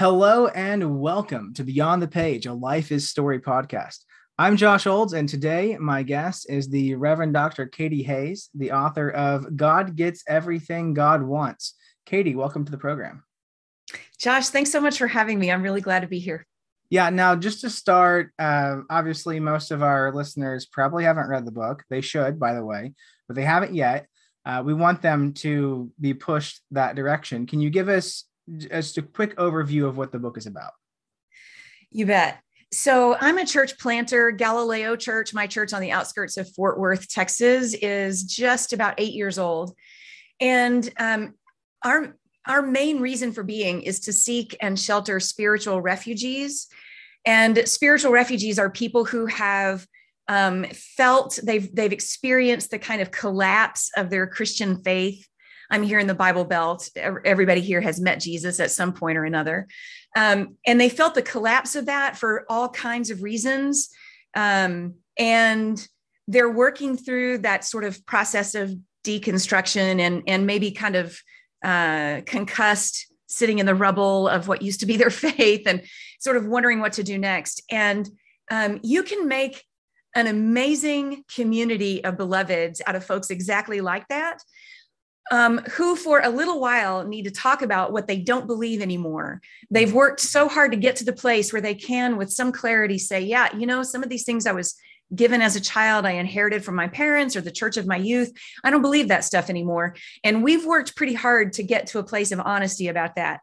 Hello and welcome to Beyond the Page, a Life is Story podcast. I'm Josh Olds, and today my guest is the Reverend Dr. Katie Hays, the author of God Gets Everything God Wants. Katie, welcome to the program. Josh, thanks so much for having me. I'm really glad to be here. Yeah, now just to start, uh, obviously, most of our listeners probably haven't read the book. They should, by the way, but they haven't yet. Uh, we want them to be pushed that direction. Can you give us just a quick overview of what the book is about. You bet. So I'm a church planter. Galileo Church, my church on the outskirts of Fort Worth, Texas, is just about eight years old, and um, our our main reason for being is to seek and shelter spiritual refugees. And spiritual refugees are people who have um, felt they've they've experienced the kind of collapse of their Christian faith I'm here in the Bible Belt. Everybody here has met Jesus at some point or another. Um, and they felt the collapse of that for all kinds of reasons. Um, and they're working through that sort of process of deconstruction and, and maybe kind of uh, concussed sitting in the rubble of what used to be their faith and sort of wondering what to do next. And um, you can make an amazing community of beloveds out of folks exactly like that um, who for a little while need to talk about what they don't believe anymore. They've worked so hard to get to the place where they can, with some clarity, say, Yeah, you know, some of these things I was given as a child, I inherited from my parents or the church of my youth. I don't believe that stuff anymore. And we've worked pretty hard to get to a place of honesty about that.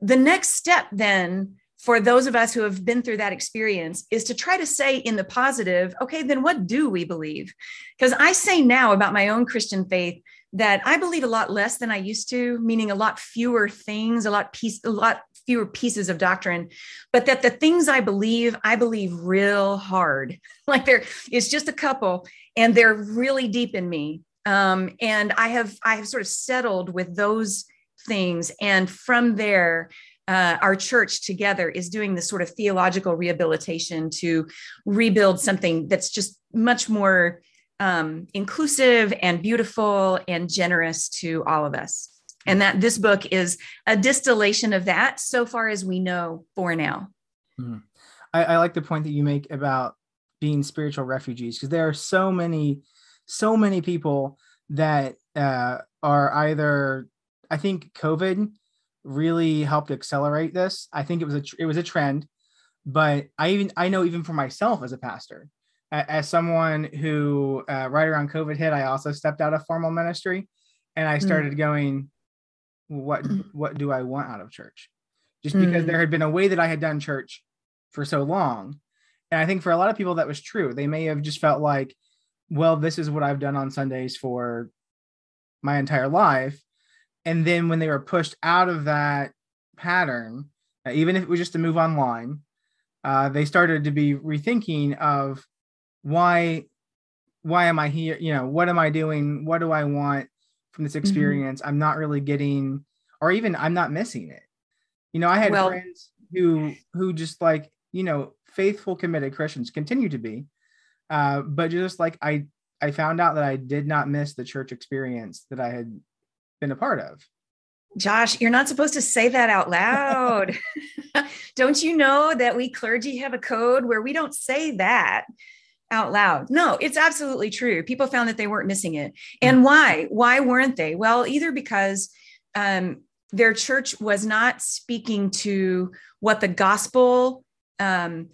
The next step, then, for those of us who have been through that experience is to try to say in the positive, okay, then what do we believe? Because I say now about my own Christian faith that I believe a lot less than I used to, meaning a lot fewer things, a lot piece, a lot fewer pieces of doctrine, but that the things I believe, I believe real hard. Like there is just a couple, and they're really deep in me. Um, and I have I have sort of settled with those things, and from there. Uh, our church together is doing this sort of theological rehabilitation to rebuild something that's just much more um, inclusive and beautiful and generous to all of us. And that this book is a distillation of that so far as we know for now. Mm. I, I like the point that you make about being spiritual refugees because there are so many, so many people that uh, are either, I think COVID really helped accelerate this. I think it was a it was a trend, but I even I know even for myself as a pastor, as someone who uh, right around covid hit i also stepped out of formal ministry and i hmm. started mm. going what what do i want out of church just because mm. there had been a way that i had done church for so long and i think for a lot of people that was true they may have just felt like well this is what i've done on sundays for my entire life and then when they were pushed out of that pattern uh, even if it was just to move online uh, they started to be rethinking of why why am i here you know what am i doing what do i want from this mm-hmm. experience mm-hmm. i'm not really getting or even i'm not missing it you know i had well, friends who who just like you know faithful committed christians continue to be uh but just like i i found out that i did not miss the church experience that i had been a part of Josh, you're not supposed to say that out loud. don't you know that we clergy have a code where we don't say that? Out loud. No, it's absolutely true. People found that they weren't missing it. And why? Why weren't they? Well, either because um, their church was not speaking to what the gospel, um,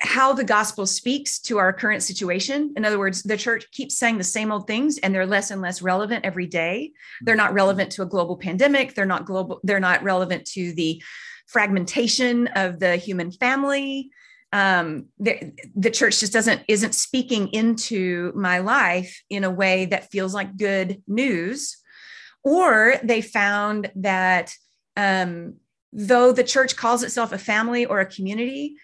how the gospel speaks to our current situation. In other words, the church keeps saying the same old things and they're less and less relevant every day. They're not relevant to a global pandemic. They're not global, they're not relevant to the fragmentation of the human family um, the, the church just doesn't isn't speaking into my life in a way that feels like good news. Or they found that um, though the church calls itself a family or a community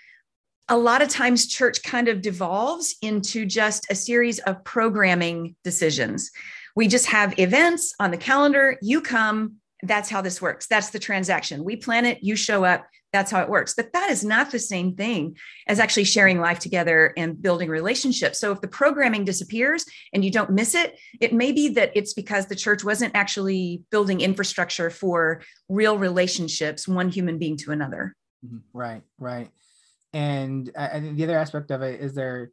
a lot of times church kind of devolves into just a series of programming decisions. We just have events on the calendar. You come that's how this works. That's the transaction. We plan it, you show up, that's how it works. But that is not the same thing as actually sharing life together and building relationships. So if the programming disappears and you don't miss it, it may be that it's because the church wasn't actually building infrastructure for real relationships, one human being to another. Mm-hmm. Right, right. And the other aspect of it is there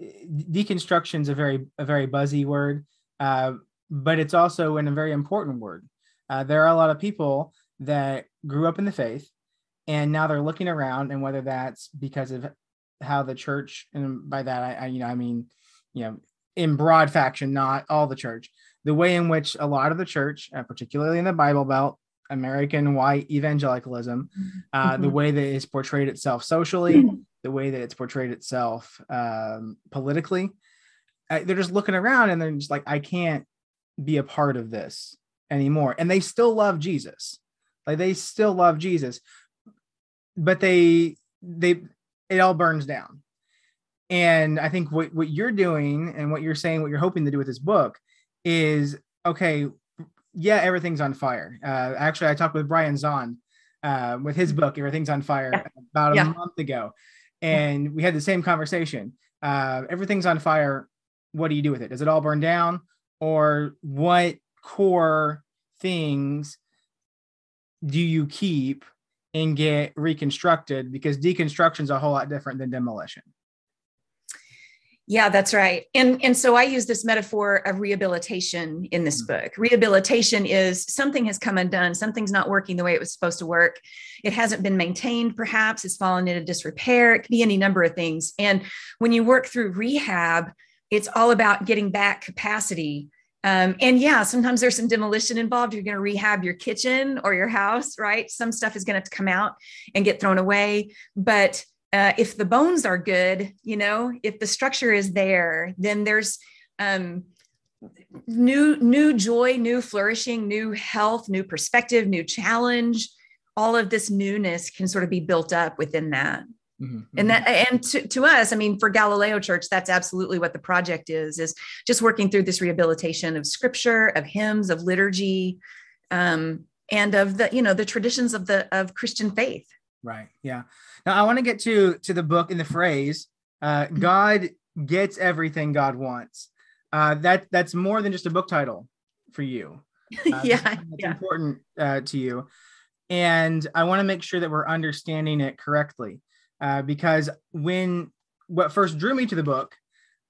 deconstruction is a very a very buzzy word, uh, but it's also in a very important word uh, there are a lot of people that grew up in the faith and now they're looking around and whether that's because of how the church and by that I, I, you know i mean you know in broad faction not all the church the way in which a lot of the church uh, particularly in the bible belt american white evangelicalism uh, mm-hmm. the way that it's portrayed itself socially mm-hmm. the way that it's portrayed itself um, politically uh, they're just looking around and they're just like i can't be a part of this anymore. And they still love jesus. Like they still love jesus. But they they it all burns down. And i think what, what you're doing and what you're saying what you're hoping to do with this book is okay yeah everything's on fire. Uh, actually i talked with brian Zahnd uh, with his book everything's on fire yeah. about a yeah. month ago. And we had the same conversation. Uh, everything's on fire. What do you do with it? Does it all burn down? Or what core things do you keep and get reconstructed? Because deconstruction is a whole lot different than demolition. Yeah that's right. And and so i use this metaphor of rehabilitation in this mm-hmm. book. Rehabilitation is something has come undone something's not working the way it was supposed to work. It hasn't been maintained perhaps. It's fallen into disrepair. It could be any number of things. And when you work through rehab it's all about getting back capacity um, and yeah, sometimes there's some demolition involved. You're going to rehab your kitchen or your house, right? Some stuff is going to come out and get thrown away. But uh, if the bones are good, you know, if the structure is there, then there's um, new, new joy, new flourishing, new health, new perspective, new challenge. All of this newness can sort of be built up within that. Mm-hmm. And that and to, to us, I mean, for Galileo Church, that's absolutely what the project is, is just working through this rehabilitation of scripture, of hymns, of liturgy, um, and of the, you know, the traditions of the of Christian faith. Right. Yeah. Now I want to get to to the book in the phrase, uh, mm-hmm. God gets everything God wants. Uh, that that's more than just a book title for you. Uh, yeah. That's yeah. important uh, to you. And I want to make sure that we're understanding it correctly uh, because when what first drew me to the book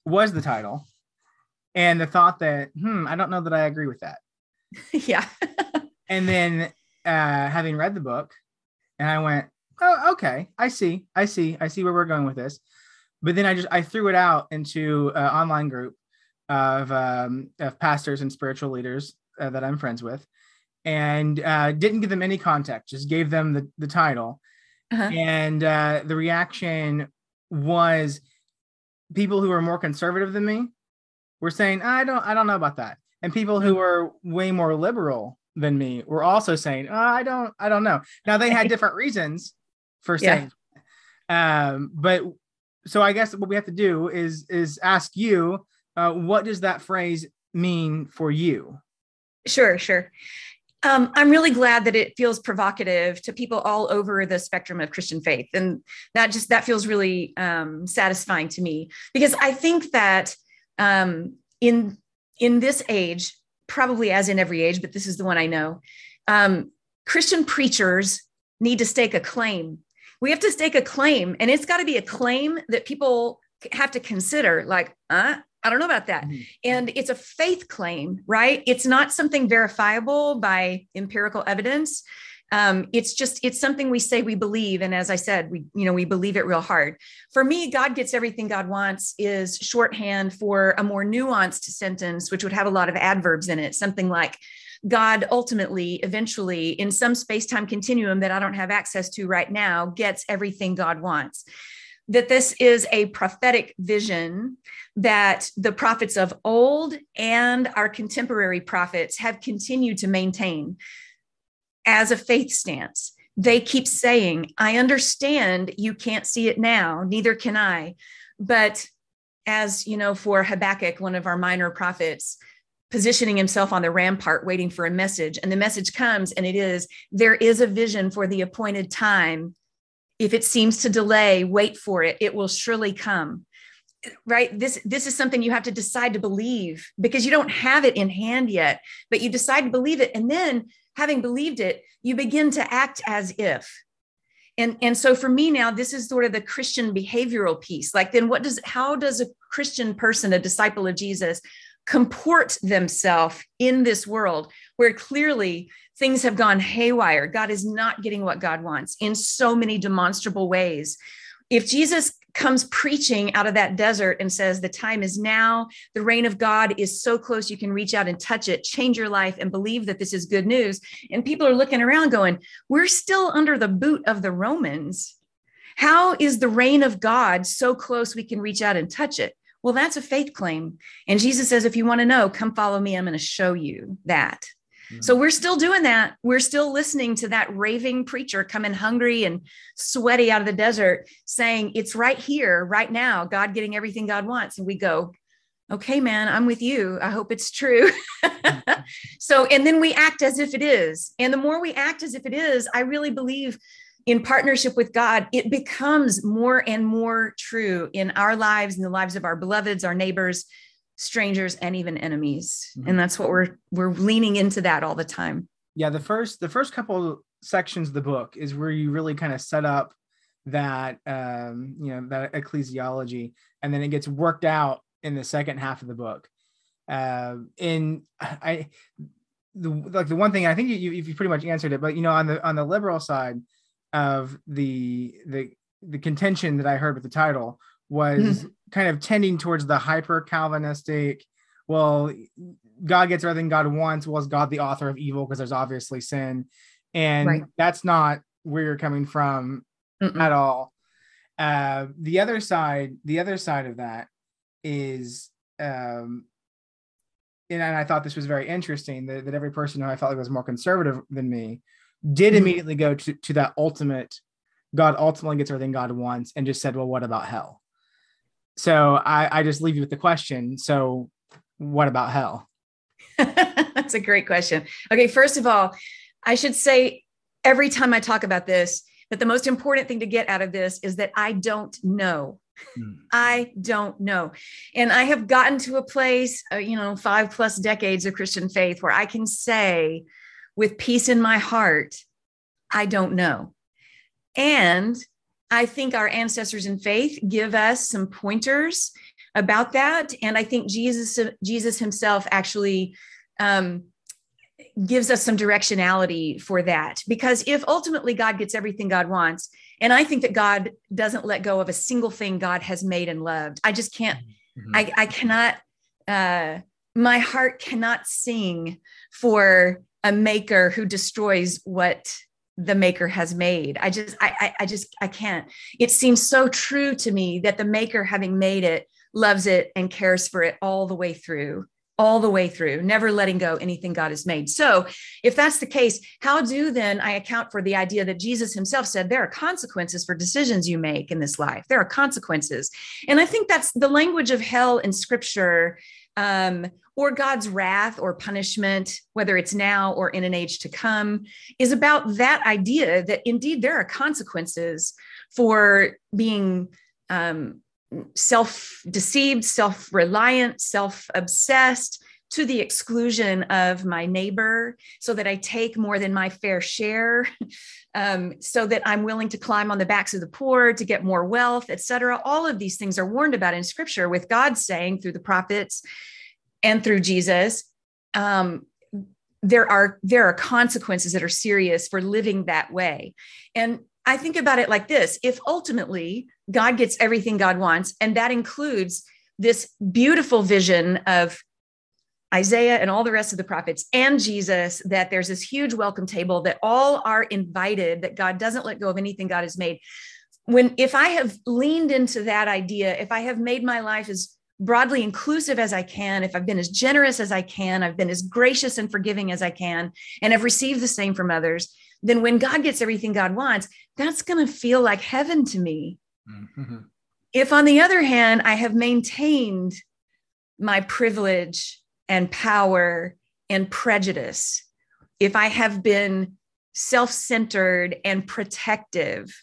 was the title and the thought that hmm i don't know that i agree with that. Yeah. And then uh, having read the book and i went oh okay i see i see i see where we're going with this. But then i just i threw it out into an online group of um, of pastors and spiritual leaders uh, that i'm friends with and uh, didn't give them any context just gave them the, the title uh-huh. and uh, the reaction was people who were more conservative than me were saying i don't i don't know about that and people who mm. were way more liberal than me were also saying oh, i don't i don't know now they had different reasons for saying yeah. um but so i guess what we have to do is is ask you uh, what does that phrase mean for you sure sure um, I'm really glad that it feels provocative to people all over the spectrum of Christian faith, and that just that feels really um, satisfying to me because I think that um, in in this age, probably as in every age, but this is the one I know, um, Christian preachers need to stake a claim. We have to stake a claim, and it's got to be a claim that people have to consider. Like, uh, I don't know about that. Mm-hmm. And it's a faith claim, right? It's not something verifiable by empirical evidence. Um, it's just it's something we say we believe and as i said we you know we believe it real hard for me god gets everything god wants is shorthand for a more nuanced sentence which would have a lot of adverbs in it something like god ultimately eventually in some space-time continuum that i don't have access to right now gets everything god wants that this is a prophetic vision that the prophets of old and our contemporary prophets have continued to maintain as a faith stance. They keep saying, I understand you can't see it now, neither can I. But as you know, for Habakkuk, one of our minor prophets, positioning himself on the rampart waiting for a message and the message comes and it is there is a vision for the appointed time if it seems to delay wait for it. It will surely come. Right? This this is something you have to decide to believe because you don't have it in hand yet but you decide to believe it. And then having believed it you begin to act as if. And and so for me now this is sort of the christian behavioral piece. Like then what does how does a christian person a disciple of jesus comport themselves in this world where clearly things have gone haywire god is not getting what god wants in so many demonstrable ways if jesus comes preaching out of that desert and says, The time is now. The reign of God is so close, you can reach out and touch it, change your life, and believe that this is good news. And people are looking around going, We're still under the boot of the Romans. How is the reign of God so close we can reach out and touch it? Well, that's a faith claim. And Jesus says, If you want to know, come follow me. I'm going to show you that. So we're still doing that. We're still listening to that raving preacher coming hungry and sweaty out of the desert saying, It's right here, right now, God getting everything God wants. And we go, Okay, man, I'm with you. I hope it's true. so, and then we act as if it is. And the more we act as if it is, I really believe in partnership with God, it becomes more and more true in our lives, in the lives of our beloveds, our neighbors, strangers and even enemies mm-hmm. and that's what we're we're leaning into that all the time yeah the first the first couple sections of the book is where you really kind of set up that um you know that ecclesiology and then it gets worked out in the second half of the book uh in i the like the one thing i think you you pretty much answered it but you know on the on the liberal side of the the the contention that i heard with the title was mm-hmm. Kind of tending towards the hyper Calvinistic. Well, God gets everything God wants. Was God the author of evil? Because there's obviously sin, and right. that's not where you're coming from Mm-mm. at all. Uh, the other side, the other side of that is, um, and I thought this was very interesting that, that every person who I felt like was more conservative than me did mm-hmm. immediately go to, to that ultimate God ultimately gets everything God wants and just said, well, what about hell? So I, I just leave you with the question. So what about hell? That's a great question. Okay, first of all, I should say every time I talk about this, that the most important thing to get out of this is that I don't know. Hmm. I don't know. And I have gotten to a place, uh, you know, five plus decades of Christian faith where I can say with peace in my heart, I don't know. And I think our ancestors in faith give us some pointers about that, and I think Jesus Jesus Himself actually um, gives us some directionality for that. Because if ultimately God gets everything God wants, and I think that God doesn't let go of a single thing God has made and loved, I just can't. Mm-hmm. I, I cannot. Uh, my heart cannot sing for a maker who destroys what the maker has made. I just I, I, just i can't. It seems so true to me that the maker having made it loves it and cares for it all the way through all the way through never letting go anything god has made. So if that's the case how do then i account for the idea that jesus himself said there are consequences for decisions you make in this life? There are consequences. And i think that's the language of hell in scripture um, or God's wrath or punishment, whether it's now or in an age to come, is about that idea that indeed there are consequences for being um, self deceived, self reliant, self obsessed to the exclusion of my neighbor, so that I take more than my fair share, um, so that I'm willing to climb on the backs of the poor to get more wealth, etc. All of these things are warned about in scripture, with God saying through the prophets, and through Jesus, um, there are there are consequences that are serious for living that way. And I think about it like this: if ultimately God gets everything God wants, and that includes this beautiful vision of Isaiah and all the rest of the prophets and Jesus, that there's this huge welcome table that all are invited, that God doesn't let go of anything God has made. When if I have leaned into that idea, if I have made my life as broadly inclusive as I can, if I've been as generous as I can, I've been as gracious and forgiving as I can, and I've received the same from others, then when God gets everything God wants, that's going to feel like heaven to me. Mm-hmm. If, on the other hand, I have maintained my privilege and power and prejudice, if I have been self centered and protective,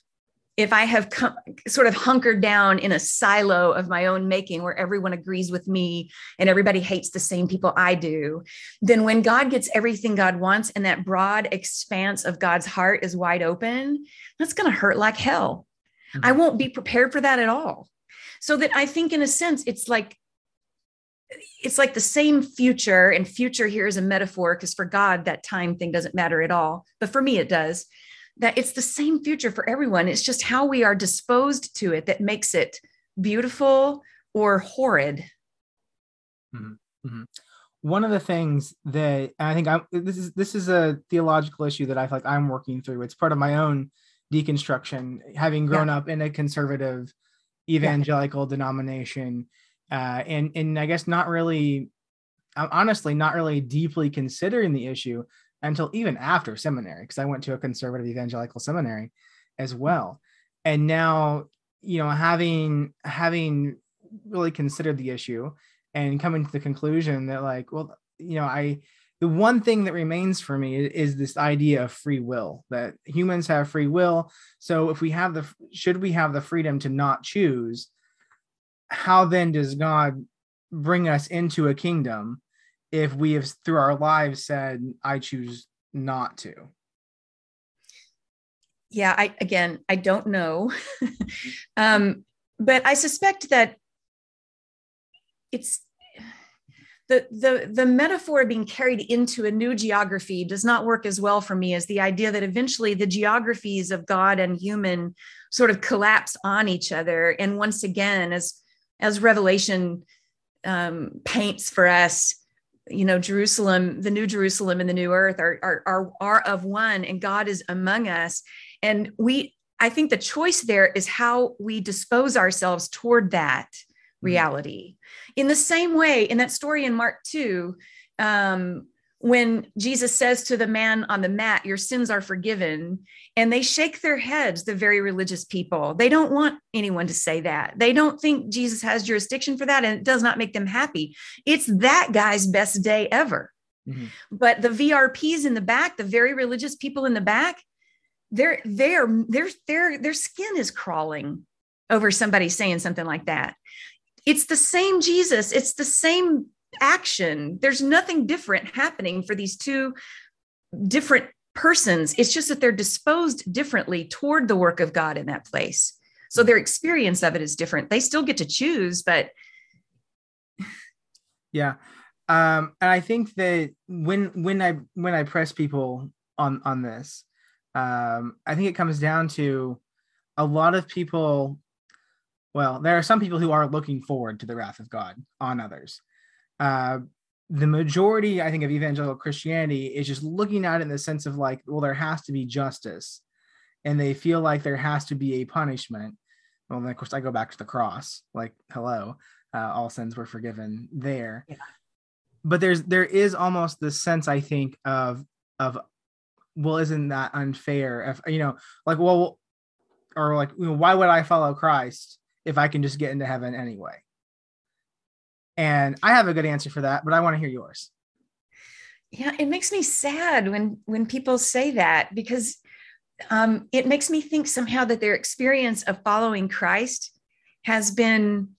if I have come, sort of hunkered down in a silo of my own making where everyone agrees with me and everybody hates the same people I do, then when God gets everything God wants and that broad expanse of God's heart is wide open, that's going to hurt like hell. Mm-hmm. I won't be prepared for that at all. So that I think, in a sense, it's like it's like the same future and future here is a metaphor because for god that time thing doesn't matter at all but for me it does that it's the same future for everyone it's just how we are disposed to it that makes it beautiful or horrid mm-hmm. Mm-hmm. one of the things that i think i this is this is a theological issue that i feel like i'm working through it's part of my own deconstruction having grown yeah. up in a conservative evangelical yeah. denomination uh, and and I guess not really, honestly, not really deeply considering the issue until even after seminary, because I went to a conservative evangelical seminary as well, and now you know having having really considered the issue and coming to the conclusion that like well you know I the one thing that remains for me is, this idea of free will that humans have free will. So if we have the should we have the freedom to not choose how then does God bring us into a kingdom if we have through our lives said, I choose not to? Yeah, I again, I don't know. um, but I suspect that it's the, the the metaphor being carried into a new geography does not work as well for me as the idea that eventually the geographies of God and human sort of collapse on each other. And once again, as as Revelation um, paints for us, you know, Jerusalem, the new Jerusalem and the new earth are, are, are, are of one, and God is among us. And we, I think the choice there is how we dispose ourselves toward that mm-hmm. reality. In the same way, in that story in Mark 2, um, when Jesus says to the man on the mat, Your sins are forgiven, and they shake their heads, the very religious people. They don't want anyone to say that. They don't think Jesus has jurisdiction for that, and it does not make them happy. It's that guy's best day ever. Mm-hmm. But the VRPs in the back, the very religious people in the back, their their their their their skin is crawling over somebody saying something like that. It's the same Jesus. It's the same action. There's nothing different happening for these two different persons. It's just that they're disposed differently toward the work of God in that place. So their experience of it is different. They still get to choose, but yeah. Um, and I think that when when I when I press people on on this, um, I think it comes down to a lot of people. Well, there are some people who are looking forward to the wrath of God on others uh, the majority, I think, of evangelical Christianity is just looking at it in the sense of like, well, there has to be justice, and they feel like there has to be a punishment. Well, then of course, I go back to the cross, like, hello, uh, all sins were forgiven there. Yeah. But there's there is almost this sense, I think, of of well, isn't that unfair? If you know, like, well, or like, you know, why would I follow Christ if I can just get into heaven anyway? And I have a good answer for that, but I want to hear yours. Yeah, it makes me sad when when people say that because um, it makes me think somehow that their experience of following Christ has been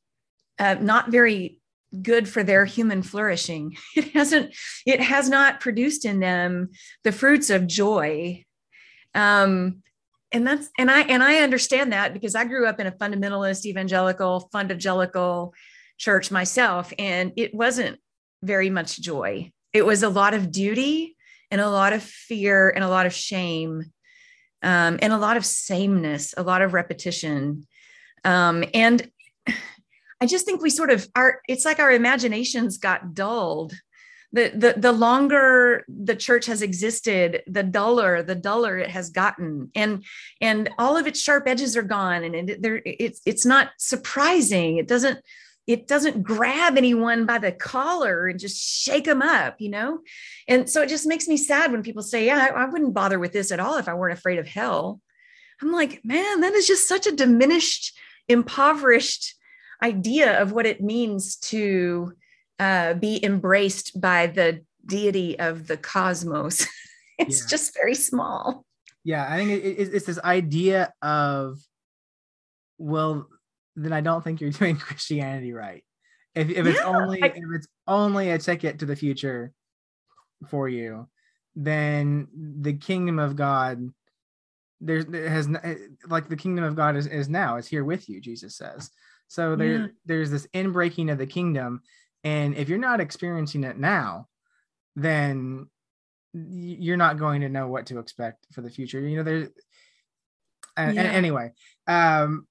uh, not very good for their human flourishing. It hasn't. It has not produced in them the fruits of joy. Um, and that's and I and I understand that because I grew up in a fundamentalist evangelical fundagelical church myself, and it wasn't very much joy. It was a lot of duty and a lot of fear and a lot of shame um, and a lot of sameness, a lot of repetition. Um, and I just think we sort of are, it's like our imaginations got dulled. The, the, the longer the church has existed, the duller, the duller it has gotten. And, and all of its sharp edges are gone. And it, there, it's, it's not surprising. It doesn't it doesn't grab anyone by the collar and just shake them up, you know? And so it just makes me sad when people say, Yeah, I, I, wouldn't bother with this at all if I weren't afraid of hell. I'm like, man, that is just such a diminished, impoverished idea of what it means to uh, be embraced by the deity of the cosmos. it's yeah. just very small. Yeah, I think it, it, it's this idea of, well, then I don't think you're doing Christianity right. If, if it's yeah, only I, if it's only a ticket to the future for you, then the kingdom of God there's there has like the kingdom of God is, is now is here with you, Jesus says. So there yeah. there's this inbreaking of the kingdom, and if you're not experiencing it now, then you're not going to know what to expect for the future. You know, there's and, yeah. and anyway, um.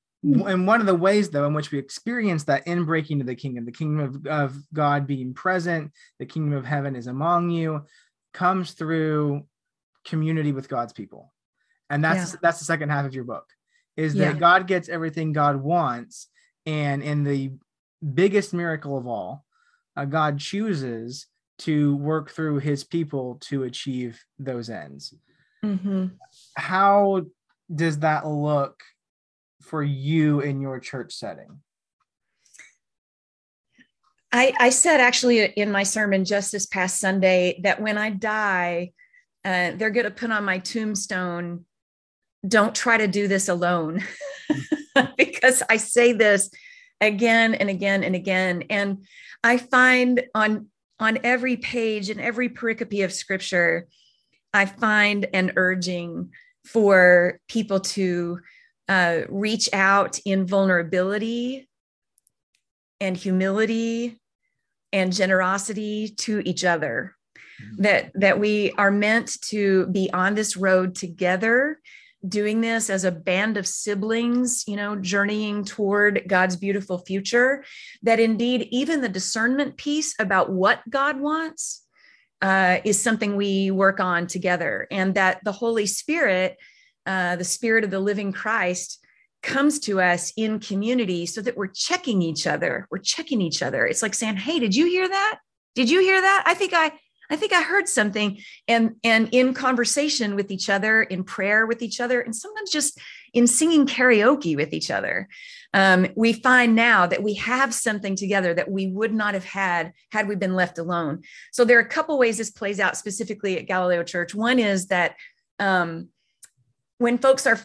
And one of the ways though in which we experience that inbreaking of the kingdom, the kingdom of, of God being present, the kingdom of heaven is among you, comes through community with God's people and that's yeah. that's the second half of your book is that yeah. god gets everything god wants and in the biggest miracle of all uh, god chooses to work through his people to achieve those ends mm-hmm. how does that look for you in your church setting I, I said actually in my sermon just this past Sunday that when I die, uh, they're going to put on my tombstone don't try to do this alone because I say this again and again and again. And I find on on every page and every pericope of scripture, I find an urging for people to uh, reach out in vulnerability and humility and generosity to each other. Mm-hmm. That that we are meant to be on this road together doing this as a band of siblings, you know, journeying toward God's beautiful future, that indeed, even the discernment piece about what God wants uh, is something we work on together. And that the Holy Spirit, uh, the Spirit of the living Christ, comes to us in community so that we're checking each other. We're checking each other. It's like saying, Hey, did you hear that? Did you hear that? I think I, I think I heard something and and in conversation with each other, in prayer with each other, and sometimes just in singing karaoke with each other. Um, we find now that we have something together that we would not have had had we been left alone. So there are a couple ways this plays out specifically at Galileo Church. One is that um, when folks are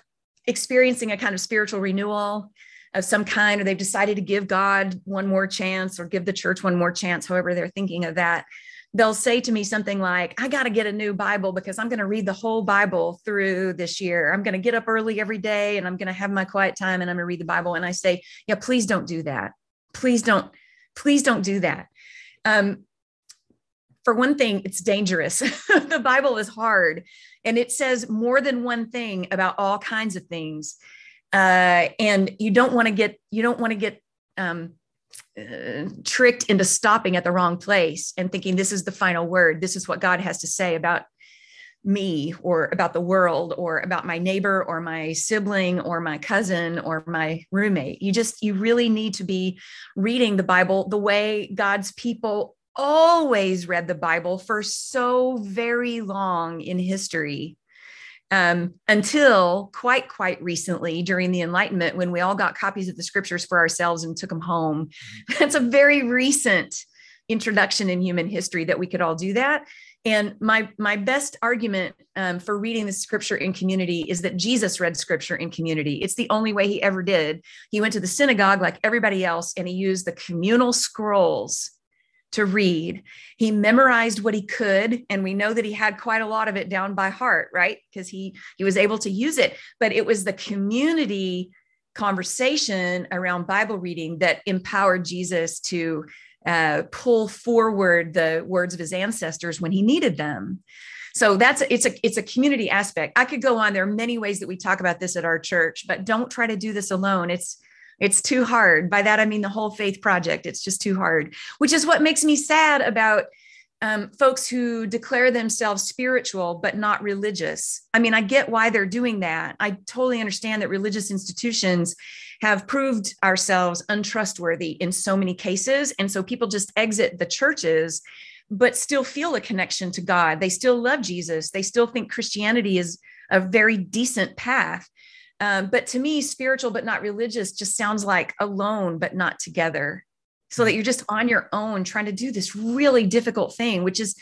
experiencing a kind of spiritual renewal, of some kind, or they've decided to give God one more chance or give the church one more chance, however they're thinking of that they'll say to me something like, I got to get a new Bible because I'm going to read the whole Bible through this year. I'm going to get up early every day and I'm going to have my quiet time and I'm going to read the Bible. And I say, Yeah, please don't do that. Please don't, please don't do that. Um, for one thing, it's dangerous. the Bible is hard and it says more than one thing about all kinds of things. Uh, and you don't want to get, you don't want to get, um, uh, tricked into stopping at the wrong place and thinking this is the final word this is what god has to say about me or about the world or about my neighbor or my sibling or my cousin or my roommate you just you really need to be reading the bible the way god's people always read the bible for so very long in history um, until quite quite recently during the enlightenment when we all got copies of the scriptures for ourselves and took them home. Mm-hmm. that's a very recent introduction in human history that we could all do that. And my my best argument um, for reading the scripture in community is that jesus read scripture in community. It's the only way he ever did. He went to the synagogue like everybody else and he used the communal scrolls to read. He memorized what he could, and we know that he had quite a lot of it down by heart, right? Because he he was able to use it. But it was the community conversation around Bible reading that empowered Jesus to uh, pull forward the words of his ancestors when he needed them. So that's it's a it's a community aspect. I could go on. There are many ways that we talk about this at our church, but don't try to do this alone. It's it's too hard. By that, I mean the whole faith project. It's just too hard, which is what makes me sad about um, folks who declare themselves spiritual but not religious. I mean, I get why they're doing that. I totally understand that religious institutions have proved ourselves untrustworthy in so many cases. And so people just exit the churches, but still feel a connection to God. They still love Jesus. They still think Christianity is a very decent path. Um, but to me, spiritual but not religious just sounds like alone but not together. so that you're just on your own trying to do this really difficult thing, which is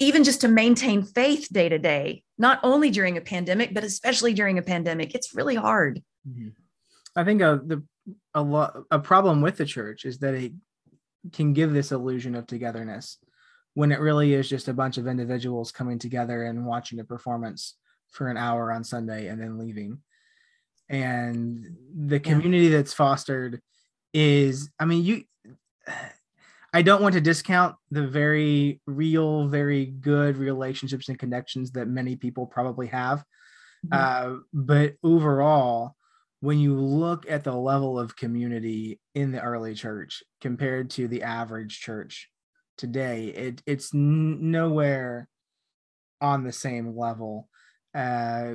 even just to maintain faith day to day, not only during a pandemic, but especially during a pandemic. It's really hard. Mm-hmm. I think uh, the a lot a problem with the church is that it can give this illusion of togetherness when it really is just a bunch of individuals coming together and watching a performance for an hour on Sunday and then leaving. And the community yeah. that's fostered is, I mean, you I don't want to discount the very real, very good relationships and connections that many people probably have. Mm-hmm. Uh, but overall, when you look at the level of community in the early church compared to the average church today, it, it's n- nowhere on the same level. Uh,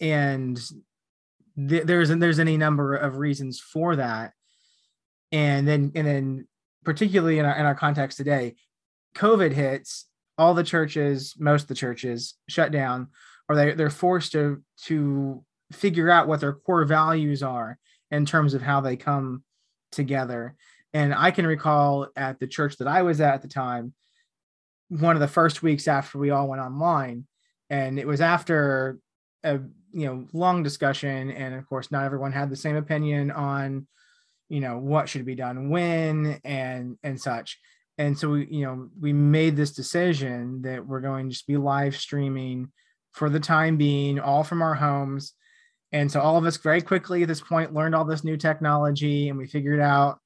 and th- there's there's any number of reasons for that. And then and then particularly in our, in our context today, COVID hits, all the churches, most of the churches shut down, or they, they're forced to, to figure out what their core values are in terms of how they come together. And I can recall at the church that I was at at the time, one of the first weeks after we all went online, and it was after a you know long discussion, and of course not everyone had the same opinion on you know what should be done when and and such. And so we you know we made this decision that we're going to just be live streaming for the time being all from our homes. And so all of us very quickly at this point learned all this new technology and we figured out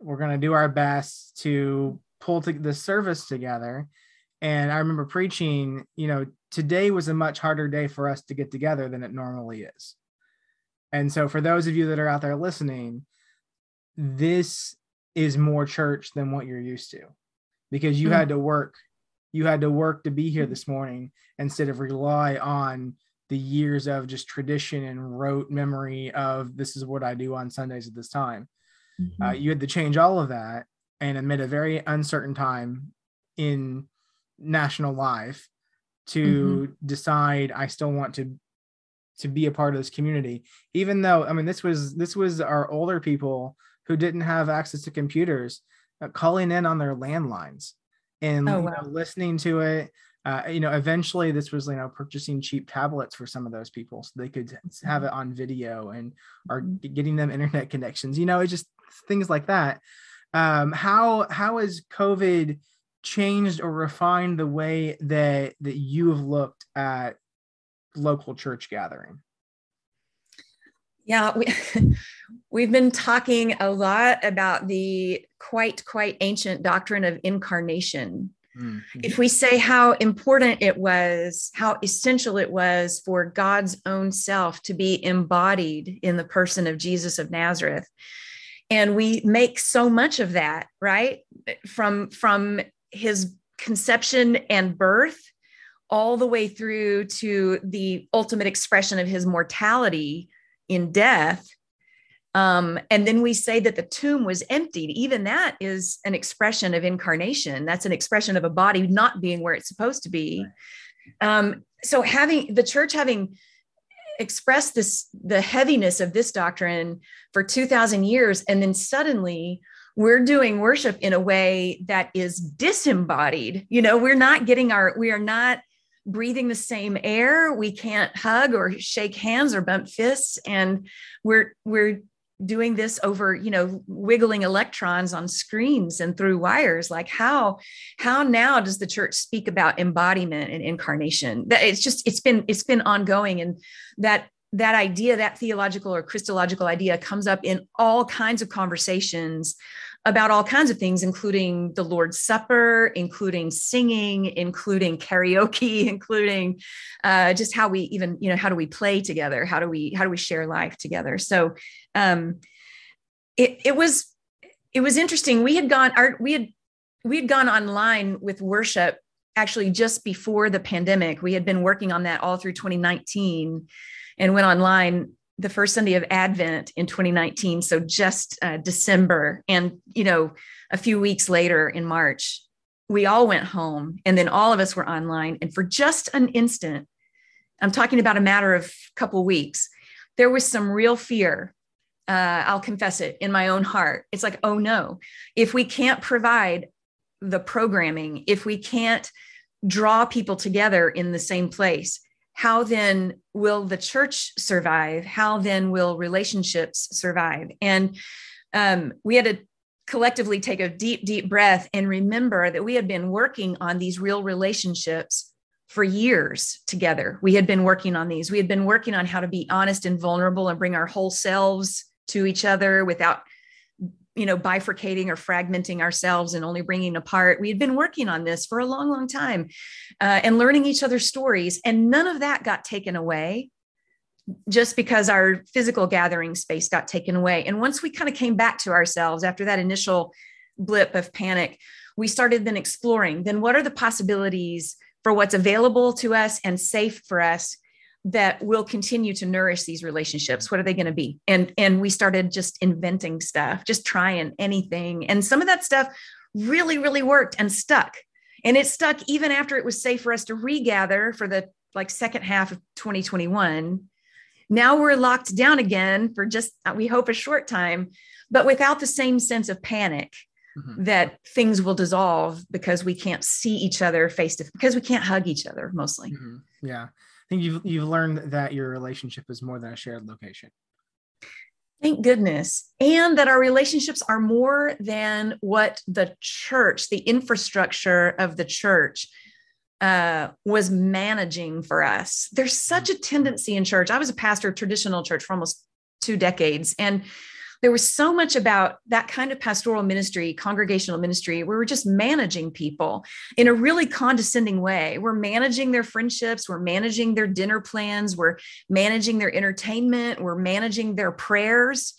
we're going to do our best to pull the service together and i remember preaching you know today was a much harder day for us to get together than it normally is and so for those of you that are out there listening this is more church than what you're used to because you mm-hmm. had to work you had to work to be here mm-hmm. this morning instead of rely on the years of just tradition and rote memory of this is what I do on Sundays at this time. Mm-hmm. Uh, you had to change all of that and amid a very uncertain time in national life to mm-hmm. decide I still want to to be a part of this community even though I mean this was this was our older people who didn't have access to computers uh, calling in on their landlines and oh, wow. you know, listening to it. Uh, you know, eventually this was, you know, purchasing cheap tablets for some of those people so they could have it on video and are mm-hmm. getting them internet connections. You know, it's just things like that. Um, how how is COVID changed or refined the way that that you have looked at local church gathering? Yeah, we, we've been talking a lot about the quite, quite ancient doctrine of incarnation. Mm-hmm. If we say how important it was, how essential it was for God's own self to be embodied in the person of Jesus of Nazareth. And we make so much of that, right? From, from his conception and birth all the way through to the ultimate expression of his mortality in death. Um, and then we say that the tomb was emptied. Even that is an expression of incarnation. That's an expression of a body not being where it's supposed to be. Um, so having the church having expressed this the heaviness of this doctrine for 2000 years and then suddenly we're doing worship in a way that is disembodied. You know we're not getting our we are not breathing the same air. We can't hug or shake hands or bump fists. And we're we're doing this over you know wiggling electrons on screens and through wires. Like how how now does the church speak about embodiment and incarnation? That it's just it's been it's been ongoing. And that that idea that theological or christological idea comes up in all kinds of conversations about all kinds of things, including the Lord's Supper, including singing, including karaoke, including uh, just how we even, you know, how do we play together? How do we, how do we share life together? So um, it, it was, it was interesting. We had gone, our, we had, we had gone online with worship actually just before the pandemic. We had been working on that all through 2019 and went online the first Sunday of Advent in 2019. So just uh, December. And, you know, a few weeks later in March, we all went home and then all of us were online. And for just an instant, I'm talking about a matter of a couple weeks, there was some real fear uh, I'll confess it in my own heart. It's like, oh no, if we can't provide the programming, if we can't draw people together in the same place, how then will the church survive? How then will relationships survive? And um, we had to collectively take a deep, deep breath and remember that we had been working on these real relationships for years together. We had been working on these. We had been working on how to be honest and vulnerable and bring our whole selves to each other without you know bifurcating or fragmenting ourselves and only bringing apart. We had been working on this for a long long time uh, and learning each other's stories and none of that got taken away just because our physical gathering space got taken away. And once we kind of came back to ourselves after that initial blip of panic we started then exploring then what are the possibilities for what's available to us and safe for us that will continue to nourish these relationships what are they going to be? And and we started just inventing stuff just trying anything. And some of that stuff really really worked and stuck. And it stuck even after it was safe for us to regather for the like second half of 2021 now we're locked down again for just we hope a short time but without the same sense of panic mm-hmm. that things will dissolve because we can't see each other face to because we can't hug each other mostly. Mm-hmm. yeah think you've you've learned that your relationship is more than a shared location. Thank goodness. And that our relationships are more than what the church, the infrastructure of the church, uh, was managing for us. There's such a tendency in church. I was a pastor of traditional church for almost two decades. And there was so much about that kind of pastoral ministry, congregational ministry, where we're just managing people in a really condescending way. We're managing their friendships, we're managing their dinner plans, we're managing their entertainment, we're managing their prayers.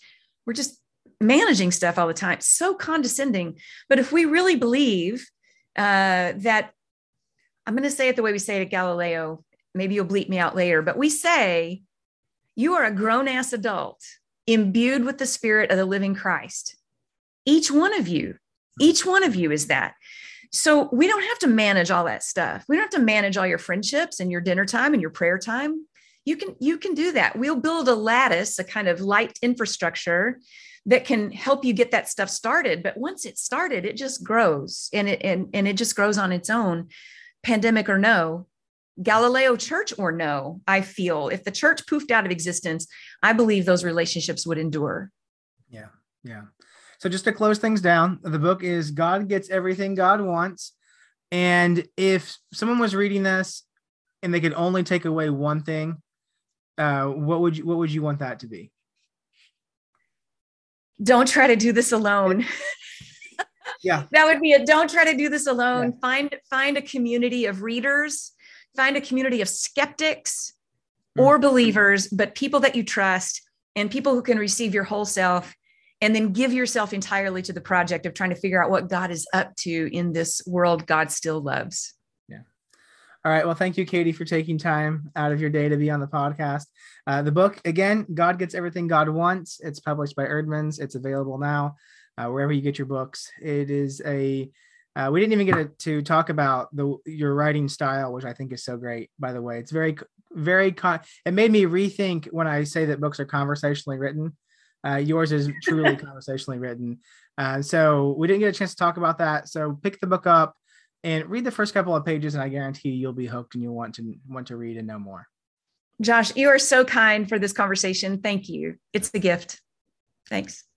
We're just managing stuff all the time. So condescending. But if we really believe uh, that, I'm going to say it the way we say it at Galileo, maybe you'll bleep me out later, but we say, you are a grown ass adult imbued with the spirit of the living Christ. Each one of you, each one of you is that. So we don't have to manage all that stuff. We don't have to manage all your friendships and your dinner time and your prayer time. You can you can do that. We'll build a lattice, a kind of light infrastructure that can help you get that stuff started. But once it's started, it just grows and it and, and it just grows on its own, pandemic or no. Galileo church or no, I feel if the church poofed out of existence, I believe those relationships would endure. Yeah. Yeah. So just to close things down, the book is God Gets Everything God Wants. And if someone was reading this and they could only take away one thing, uh, what would you what would you want that to be? Don't try to do this alone. yeah. that would be a don't try to do this alone. Yeah. Find find a community of readers find a community of skeptics mm. or believers, but people that you trust and people who can receive your whole self and then give yourself entirely to the project of trying to figure out what God is up to in this world God still loves. Yeah. All right. Well, thank you, Katie, for taking time out of your day to be on the podcast. Uh, the book, again, God Gets Everything God Wants. It's published by Eerdmans. It's available now uh, wherever you get your books. It is a uh, we didn't even get to, talk about the your writing style, which I think is so great. By the way, it's very, very. Con- it made me rethink when I say that books are conversationally written. Uh, yours is truly conversationally written. Uh, so we didn't get a chance to talk about that. So pick the book up and read the first couple of pages, and I guarantee you'll be hooked and you'll want to want to read and know more. Josh, you are so kind for this conversation. Thank you. It's the gift. Thanks.